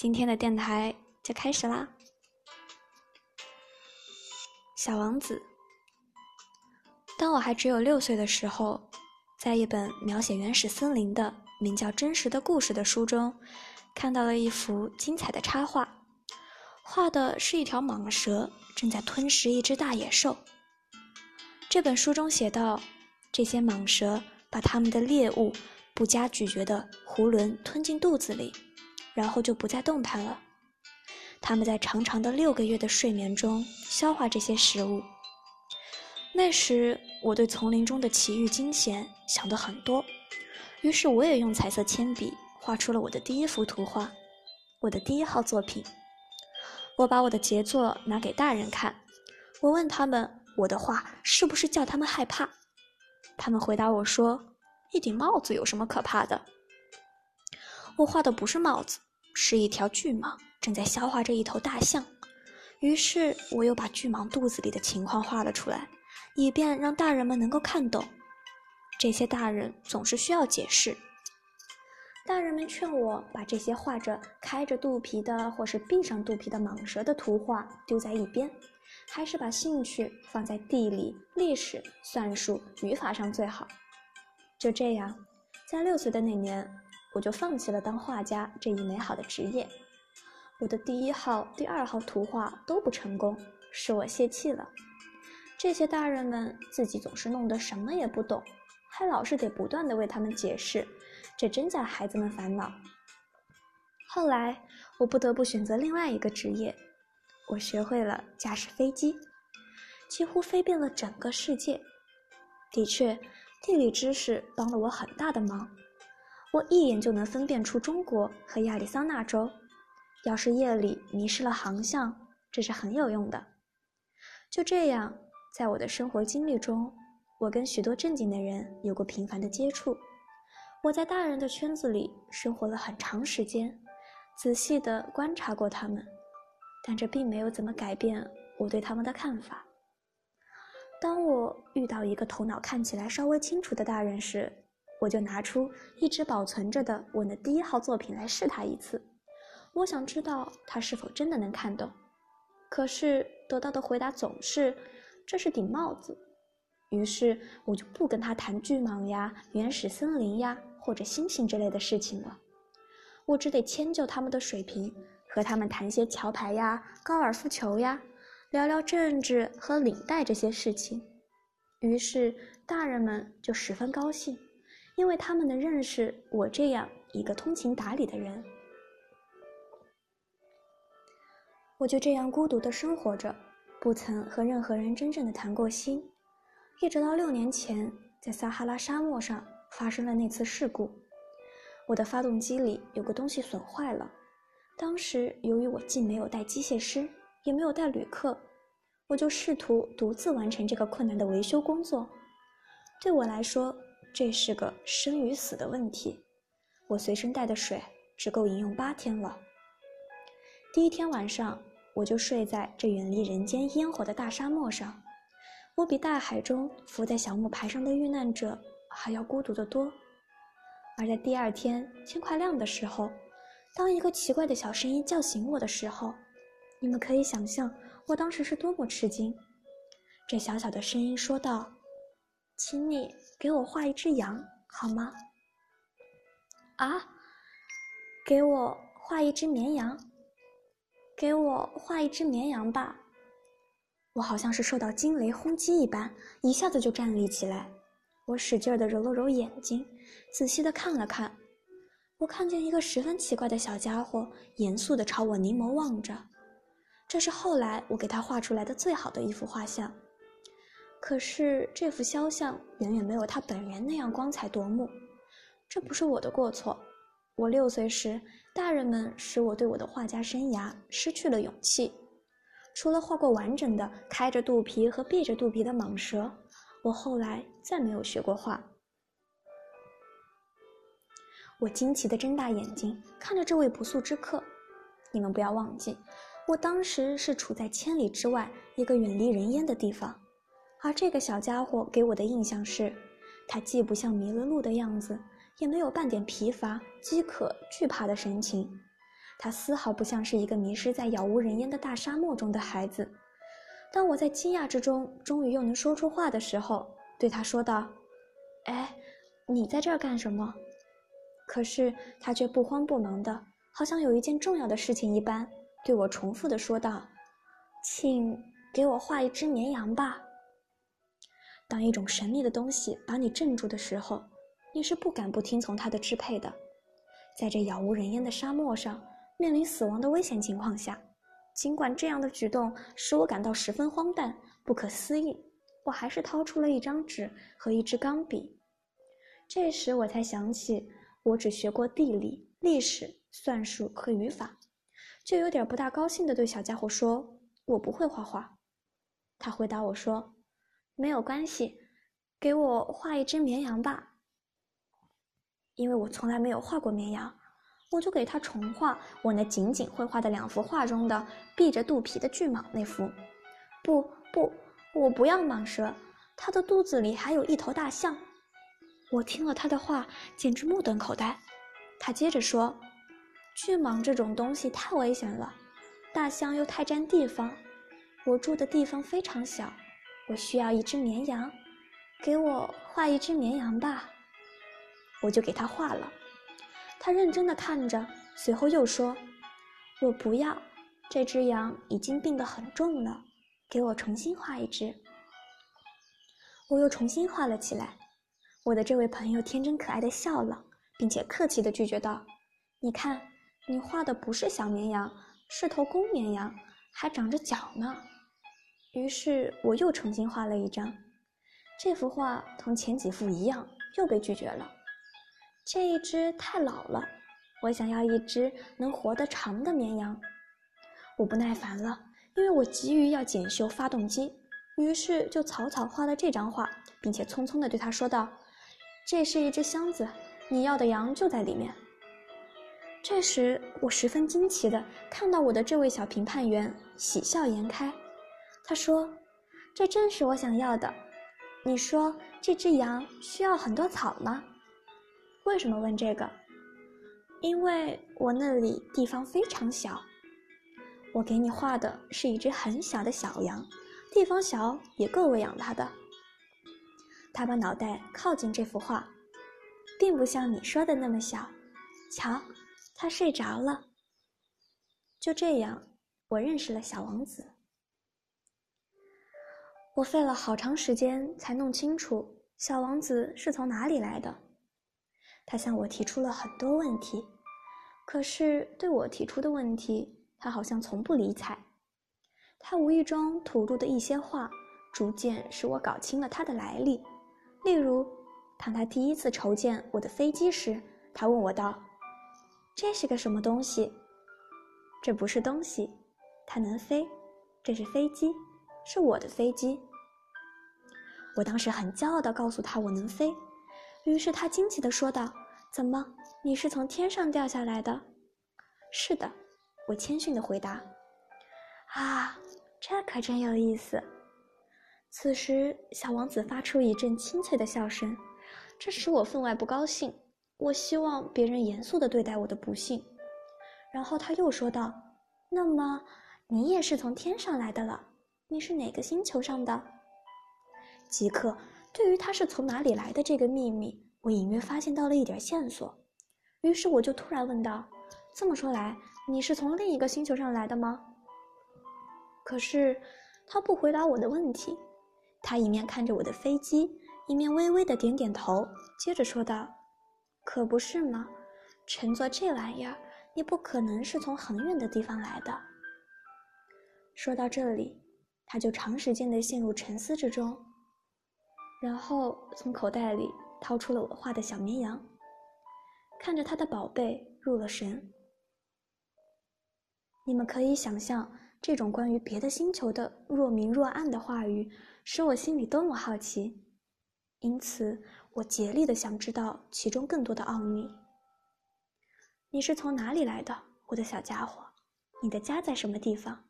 今天的电台就开始啦，《小王子》。当我还只有六岁的时候，在一本描写原始森林的名叫《真实的故事》的书中，看到了一幅精彩的插画，画的是一条蟒蛇正在吞食一只大野兽。这本书中写道：这些蟒蛇把它们的猎物不加咀嚼的囫囵吞进肚子里。然后就不再动弹了。他们在长长的六个月的睡眠中消化这些食物。那时，我对丛林中的奇遇惊险想得很多，于是我也用彩色铅笔画出了我的第一幅图画，我的第一号作品。我把我的杰作拿给大人看，我问他们我的画是不是叫他们害怕。他们回答我说：“一顶帽子有什么可怕的？”我画的不是帽子，是一条巨蟒正在消化着一头大象。于是我又把巨蟒肚子里的情况画了出来，以便让大人们能够看懂。这些大人总是需要解释。大人们劝我把这些画着开着肚皮的或是闭上肚皮的蟒蛇的图画丢在一边，还是把兴趣放在地理、历史、算术、语法上最好。就这样，在六岁的那年。我就放弃了当画家这一美好的职业。我的第一号、第二号图画都不成功，使我泄气了。这些大人们自己总是弄得什么也不懂，还老是得不断的为他们解释，这真叫孩子们烦恼。后来，我不得不选择另外一个职业，我学会了驾驶飞机，几乎飞遍了整个世界。的确，地理知识帮了我很大的忙。我一眼就能分辨出中国和亚利桑那州。要是夜里迷失了航向，这是很有用的。就这样，在我的生活经历中，我跟许多正经的人有过频繁的接触。我在大人的圈子里生活了很长时间，仔细地观察过他们，但这并没有怎么改变我对他们的看法。当我遇到一个头脑看起来稍微清楚的大人时，我就拿出一直保存着的我的第一号作品来试他一次，我想知道他是否真的能看懂。可是得到的回答总是：“这是顶帽子。”于是我就不跟他谈巨蟒呀、原始森林呀或者星星之类的事情了。我只得迁就他们的水平，和他们谈些桥牌呀、高尔夫球呀，聊聊政治和领带这些事情。于是大人们就十分高兴。因为他们能认识我这样一个通情达理的人，我就这样孤独的生活着，不曾和任何人真正的谈过心，一直到六年前，在撒哈拉沙漠上发生了那次事故，我的发动机里有个东西损坏了，当时由于我既没有带机械师，也没有带旅客，我就试图独自完成这个困难的维修工作，对我来说。这是个生与死的问题，我随身带的水只够饮用八天了。第一天晚上，我就睡在这远离人间烟火的大沙漠上，我比大海中浮在小木牌上的遇难者还要孤独得多。而在第二天天快亮的时候，当一个奇怪的小声音叫醒我的时候，你们可以想象我当时是多么吃惊。这小小的声音说道：“请你。”给我画一只羊好吗？啊，给我画一只绵羊，给我画一只绵羊吧。我好像是受到惊雷轰击一般，一下子就站立起来。我使劲地揉了揉眼睛，仔细地看了看。我看见一个十分奇怪的小家伙，严肃地朝我凝眸望着。这是后来我给他画出来的最好的一幅画像。可是这幅肖像远远没有他本人那样光彩夺目，这不是我的过错。我六岁时，大人们使我对我的画家生涯失去了勇气。除了画过完整的开着肚皮和闭着肚皮的蟒蛇，我后来再没有学过画。我惊奇地睁大眼睛看着这位不速之客。你们不要忘记，我当时是处在千里之外一个远离人烟的地方。而这个小家伙给我的印象是，他既不像迷了路的样子，也没有半点疲乏、饥渴、惧怕的神情。他丝毫不像是一个迷失在杳无人烟的大沙漠中的孩子。当我在惊讶之中终于又能说出话的时候，对他说道：“哎，你在这儿干什么？”可是他却不慌不忙的，好像有一件重要的事情一般，对我重复的说道：“请给我画一只绵羊吧。”当一种神秘的东西把你镇住的时候，你是不敢不听从它的支配的。在这杳无人烟的沙漠上，面临死亡的危险情况下。尽管这样的举动使我感到十分荒诞、不可思议，我还是掏出了一张纸和一支钢笔。这时我才想起，我只学过地理、历史、算术和语法，就有点不大高兴地对小家伙说：“我不会画画。”他回答我说：“没有关系，给我画一只绵羊吧，因为我从来没有画过绵羊。”我就给他重画我那仅仅会画的两幅画中的闭着肚皮的巨蟒那幅。不不，我不要蟒蛇，它的肚子里还有一头大象。我听了他的话，简直目瞪口呆。他接着说：“巨蟒这种东西太危险了，大象又太占地方。我住的地方非常小，我需要一只绵羊，给我画一只绵羊吧。”我就给他画了。他认真的看着，随后又说：“我不要，这只羊已经病得很重了，给我重新画一只。”我又重新画了起来。我的这位朋友天真可爱的笑了，并且客气的拒绝道：“你看，你画的不是小绵羊，是头公绵羊，还长着角呢。”于是我又重新画了一张。这幅画同前几幅一样，又被拒绝了。这一只太老了，我想要一只能活得长的绵羊。我不耐烦了，因为我急于要检修发动机，于是就草草画了这张画，并且匆匆地对他说道：“这是一只箱子，你要的羊就在里面。”这时，我十分惊奇地看到我的这位小评判员喜笑颜开，他说：“这正是我想要的。你说这只羊需要很多草吗？”为什么问这个？因为我那里地方非常小。我给你画的是一只很小的小羊，地方小也够喂养它的。他把脑袋靠近这幅画，并不像你说的那么小。瞧，他睡着了。就这样，我认识了小王子。我费了好长时间才弄清楚小王子是从哪里来的。他向我提出了很多问题，可是对我提出的问题，他好像从不理睬。他无意中吐露的一些话，逐渐使我搞清了他的来历。例如，当他第一次筹建我的飞机时，他问我道：“这是个什么东西？”“这不是东西，它能飞。这是飞机，是我的飞机。”我当时很骄傲地告诉他我能飞。于是他惊奇地说道：“怎么，你是从天上掉下来的？”“是的。”我谦逊地回答。“啊，这可真有意思。”此时，小王子发出一阵清脆的笑声，这使我分外不高兴。我希望别人严肃地对待我的不幸。然后他又说道：“那么，你也是从天上来的了？你是哪个星球上的？”即刻。对于他是从哪里来的这个秘密，我隐约发现到了一点线索，于是我就突然问道：“这么说来，你是从另一个星球上来的吗？”可是他不回答我的问题，他一面看着我的飞机，一面微微的点点头，接着说道：“可不是吗？乘坐这玩意儿，你不可能是从很远的地方来的。”说到这里，他就长时间的陷入沉思之中。然后从口袋里掏出了我画的小绵羊，看着他的宝贝入了神。你们可以想象，这种关于别的星球的若明若暗的话语，使我心里多么好奇。因此，我竭力的想知道其中更多的奥秘。你是从哪里来的，我的小家伙？你的家在什么地方？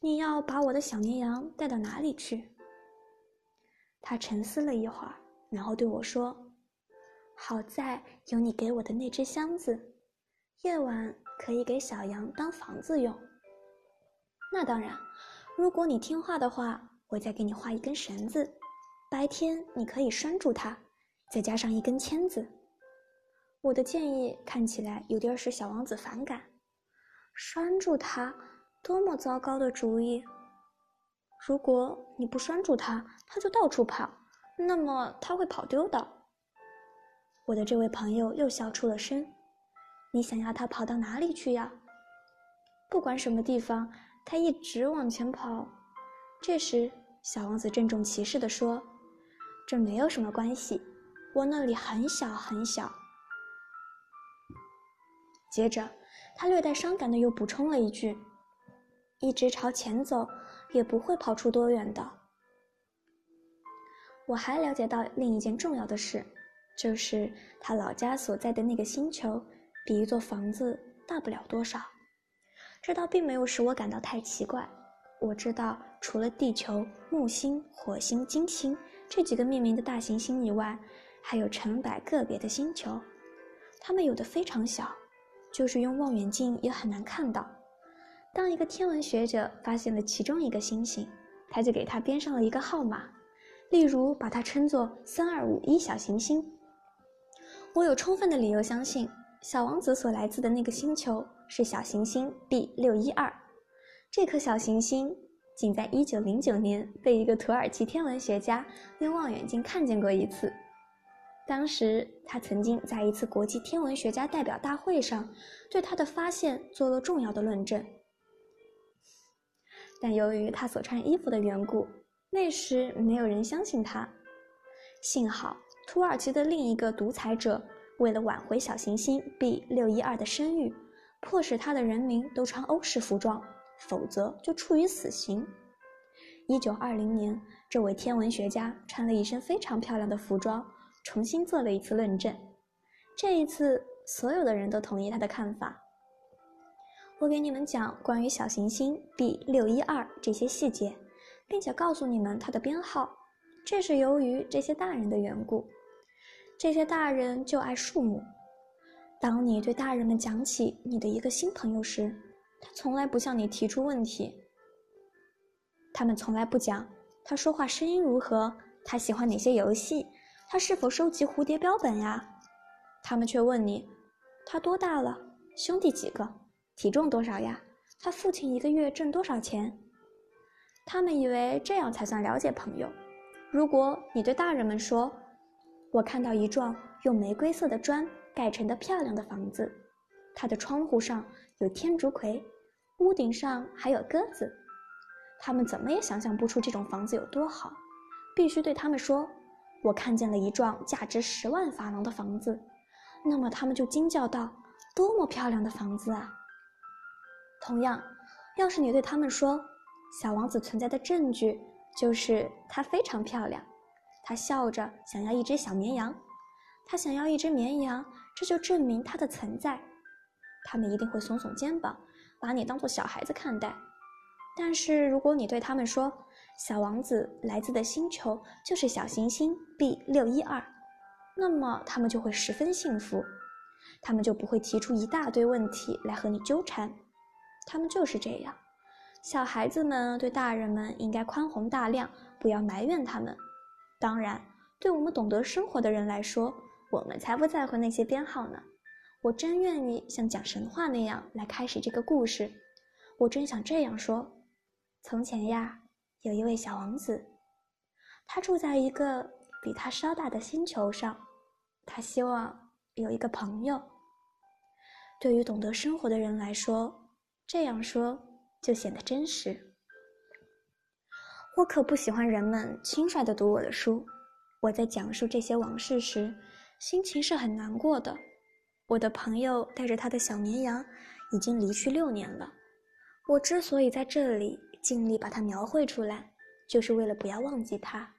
你要把我的小绵羊带到哪里去？他沉思了一会儿，然后对我说：“好在有你给我的那只箱子，夜晚可以给小羊当房子用。那当然，如果你听话的话，我再给你画一根绳子，白天你可以拴住它，再加上一根签子。我的建议看起来有点使小王子反感，拴住它，多么糟糕的主意！如果你不拴住它，它就到处跑，那么它会跑丢的。我的这位朋友又笑出了声。你想要它跑到哪里去呀？不管什么地方。它一直往前跑，这时小王子郑重其事地说：“这没有什么关系，我那里很小很小。”接着，他略带伤感的又补充了一句：“一直朝前走，也不会跑出多远的。”我还了解到另一件重要的事，就是他老家所在的那个星球，比一座房子大不了多少。这倒并没有使我感到太奇怪。我知道，除了地球、木星、火星、金星这几个命名的大行星以外，还有成百个别的星球，它们有的非常小，就是用望远镜也很难看到。当一个天文学者发现了其中一个星星，他就给它编上了一个号码，例如把它称作“三二五一小行星”。我有充分的理由相信，小王子所来自的那个星球。是小行星 B 六一二，这颗小行星仅在一九零九年被一个土耳其天文学家用望远镜看见过一次。当时他曾经在一次国际天文学家代表大会上对他的发现做了重要的论证，但由于他所穿衣服的缘故，那时没有人相信他。幸好土耳其的另一个独裁者为了挽回小行星 B 六一二的声誉。迫使他的人民都穿欧式服装，否则就处于死刑。一九二零年，这位天文学家穿了一身非常漂亮的服装，重新做了一次论证。这一次，所有的人都同意他的看法。我给你们讲关于小行星 B 六一二这些细节，并且告诉你们它的编号。这是由于这些大人的缘故。这些大人就爱数目。当你对大人们讲起你的一个新朋友时，他从来不向你提出问题。他们从来不讲他说话声音如何，他喜欢哪些游戏，他是否收集蝴蝶标本呀？他们却问你，他多大了，兄弟几个，体重多少呀？他父亲一个月挣多少钱？他们以为这样才算了解朋友。如果你对大人们说，我看到一幢用玫瑰色的砖。盖成的漂亮的房子，它的窗户上有天竺葵，屋顶上还有鸽子。他们怎么也想象不出这种房子有多好，必须对他们说：“我看见了一幢价值十万法郎的房子。”那么他们就惊叫道：“多么漂亮的房子啊！”同样，要是你对他们说：“小王子存在的证据就是它非常漂亮。”他笑着想要一只小绵羊，他想要一只绵羊。这就证明他的存在，他们一定会耸耸肩膀，把你当做小孩子看待。但是如果你对他们说，小王子来自的星球就是小行星 B 六一二，那么他们就会十分幸福，他们就不会提出一大堆问题来和你纠缠。他们就是这样。小孩子们对大人们应该宽宏大量，不要埋怨他们。当然，对我们懂得生活的人来说，我们才不在乎那些编号呢！我真愿意像讲神话那样来开始这个故事。我真想这样说：从前呀，有一位小王子，他住在一个比他稍大的星球上。他希望有一个朋友。对于懂得生活的人来说，这样说就显得真实。我可不喜欢人们轻率地读我的书。我在讲述这些往事时。心情是很难过的。我的朋友带着他的小绵羊已经离去六年了。我之所以在这里尽力把它描绘出来，就是为了不要忘记他。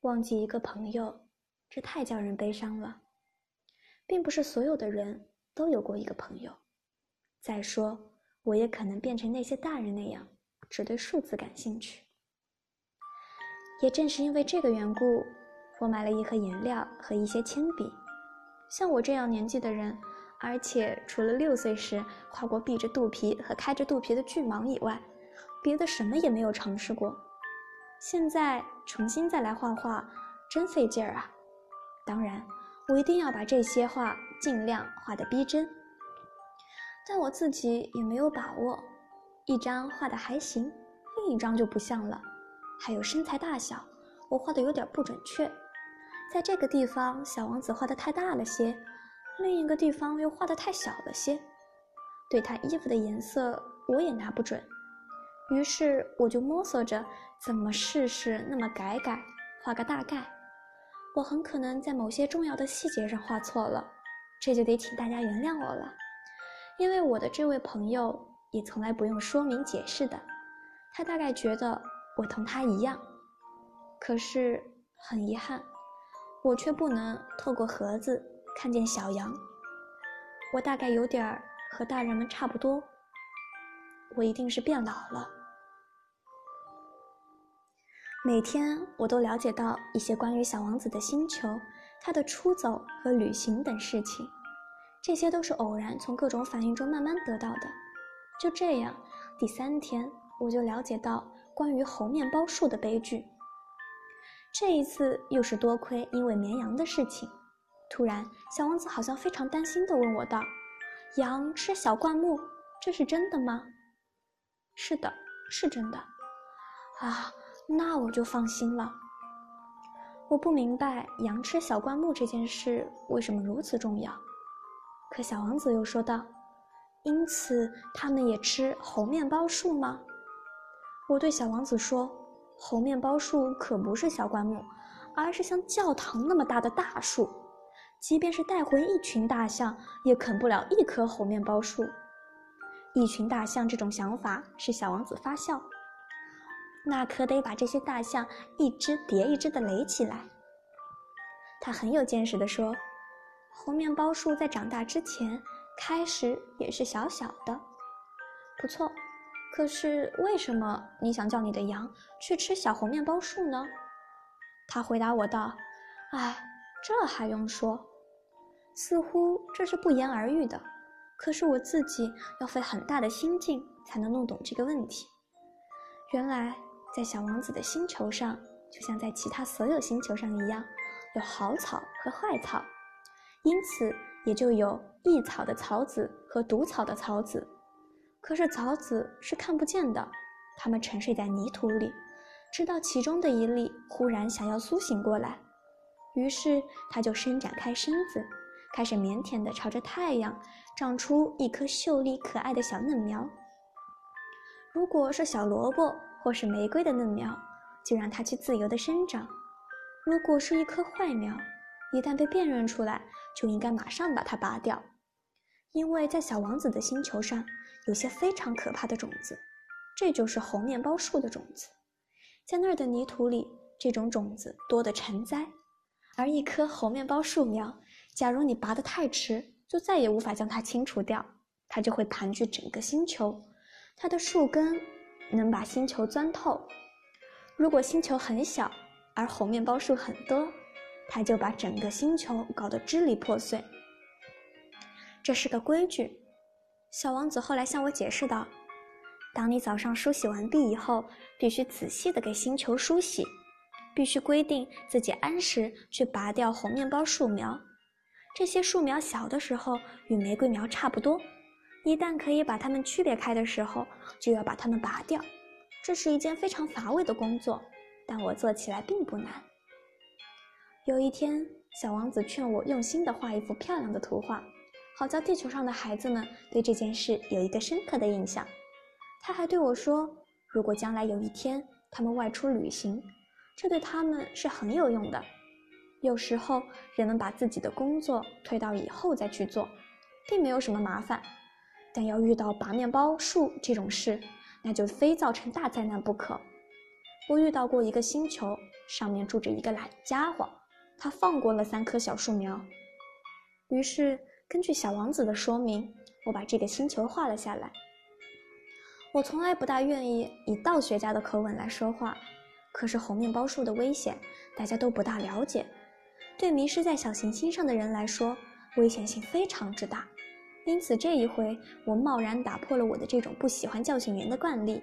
忘记一个朋友，这太叫人悲伤了。并不是所有的人都有过一个朋友。再说，我也可能变成那些大人那样，只对数字感兴趣。也正是因为这个缘故。我买了一盒颜料和一些铅笔。像我这样年纪的人，而且除了六岁时画过闭着肚皮和开着肚皮的巨蟒以外，别的什么也没有尝试过。现在重新再来画画，真费劲儿啊！当然，我一定要把这些画尽量画得逼真，但我自己也没有把握。一张画的还行，另一张就不像了。还有身材大小，我画的有点不准确。在这个地方，小王子画的太大了些。另一个地方又画的太小了些，对他衣服的颜色我也拿不准，于是我就摸索着怎么试试那么改改，画个大概。我很可能在某些重要的细节上画错了，这就得请大家原谅我了，因为我的这位朋友也从来不用说明解释的，他大概觉得我同他一样。可是很遗憾，我却不能透过盒子。看见小羊，我大概有点儿和大人们差不多。我一定是变老了。每天我都了解到一些关于小王子的星球、他的出走和旅行等事情，这些都是偶然从各种反应中慢慢得到的。就这样，第三天我就了解到关于猴面包树的悲剧。这一次又是多亏因为绵羊的事情。突然，小王子好像非常担心地问我道：“羊吃小灌木，这是真的吗？”“是的，是真的。”啊，那我就放心了。我不明白羊吃小灌木这件事为什么如此重要。可小王子又说道：“因此，他们也吃猴面包树吗？”我对小王子说：“猴面包树可不是小灌木，而是像教堂那么大的大树。”即便是带回一群大象，也啃不了一棵猴面包树。一群大象这种想法使小王子发笑。那可得把这些大象一只叠一只的垒起来。他很有见识地说：“猴面包树在长大之前，开始也是小小的。”不错，可是为什么你想叫你的羊去吃小猴面包树呢？他回答我道：“哎，这还用说。”似乎这是不言而喻的，可是我自己要费很大的心劲才能弄懂这个问题。原来，在小王子的星球上，就像在其他所有星球上一样，有好草和坏草，因此也就有益草的草籽和毒草的草籽。可是草籽是看不见的，它们沉睡在泥土里，直到其中的一粒忽然想要苏醒过来，于是它就伸展开身子。开始腼腆地朝着太阳长出一颗秀丽可爱的小嫩苗。如果是小萝卜或是玫瑰的嫩苗，就让它去自由地生长；如果是一棵坏苗，一旦被辨认出来，就应该马上把它拔掉。因为在小王子的星球上，有些非常可怕的种子，这就是猴面包树的种子。在那儿的泥土里，这种种子多得成灾，而一棵猴面包树苗。假如你拔得太迟，就再也无法将它清除掉，它就会盘踞整个星球。它的树根能把星球钻透。如果星球很小，而猴面包树很多，它就把整个星球搞得支离破碎。这是个规矩。小王子后来向我解释道：“当你早上梳洗完毕以后，必须仔细地给星球梳洗，必须规定自己按时去拔掉红面包树苗。”这些树苗小的时候与玫瑰苗差不多，一旦可以把它们区别开的时候，就要把它们拔掉。这是一件非常乏味的工作，但我做起来并不难。有一天，小王子劝我用心地画一幅漂亮的图画，好叫地球上的孩子们对这件事有一个深刻的印象。他还对我说，如果将来有一天他们外出旅行，这对他们是很有用的。有时候，人们把自己的工作推到以后再去做，并没有什么麻烦。但要遇到拔面包树这种事，那就非造成大灾难不可。我遇到过一个星球，上面住着一个懒家伙，他放过了三棵小树苗。于是，根据小王子的说明，我把这个星球画了下来。我从来不大愿意以道学家的口吻来说话，可是红面包树的危险，大家都不大了解。对迷失在小行星上的人来说，危险性非常之大。因此这一回，我贸然打破了我的这种不喜欢教训人的惯例。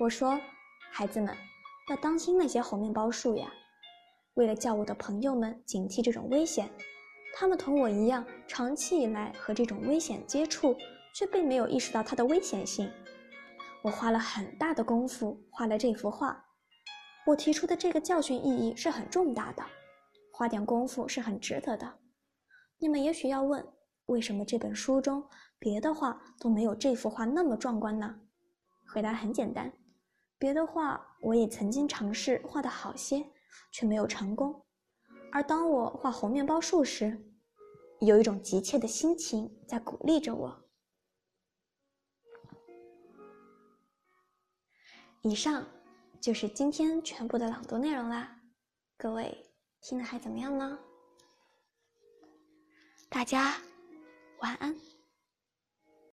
我说：“孩子们，要当心那些猴面包树呀！为了叫我的朋友们警惕这种危险，他们同我一样，长期以来和这种危险接触，却并没有意识到它的危险性。我花了很大的功夫画了这幅画。我提出的这个教训意义是很重大的，花点功夫是很值得的。你们也许要问，为什么这本书中别的画都没有这幅画那么壮观呢？回答很简单。别的画我也曾经尝试画的好些，却没有成功。而当我画红面包树时，有一种急切的心情在鼓励着我。以上就是今天全部的朗读内容啦，各位听的还怎么样呢？大家晚安。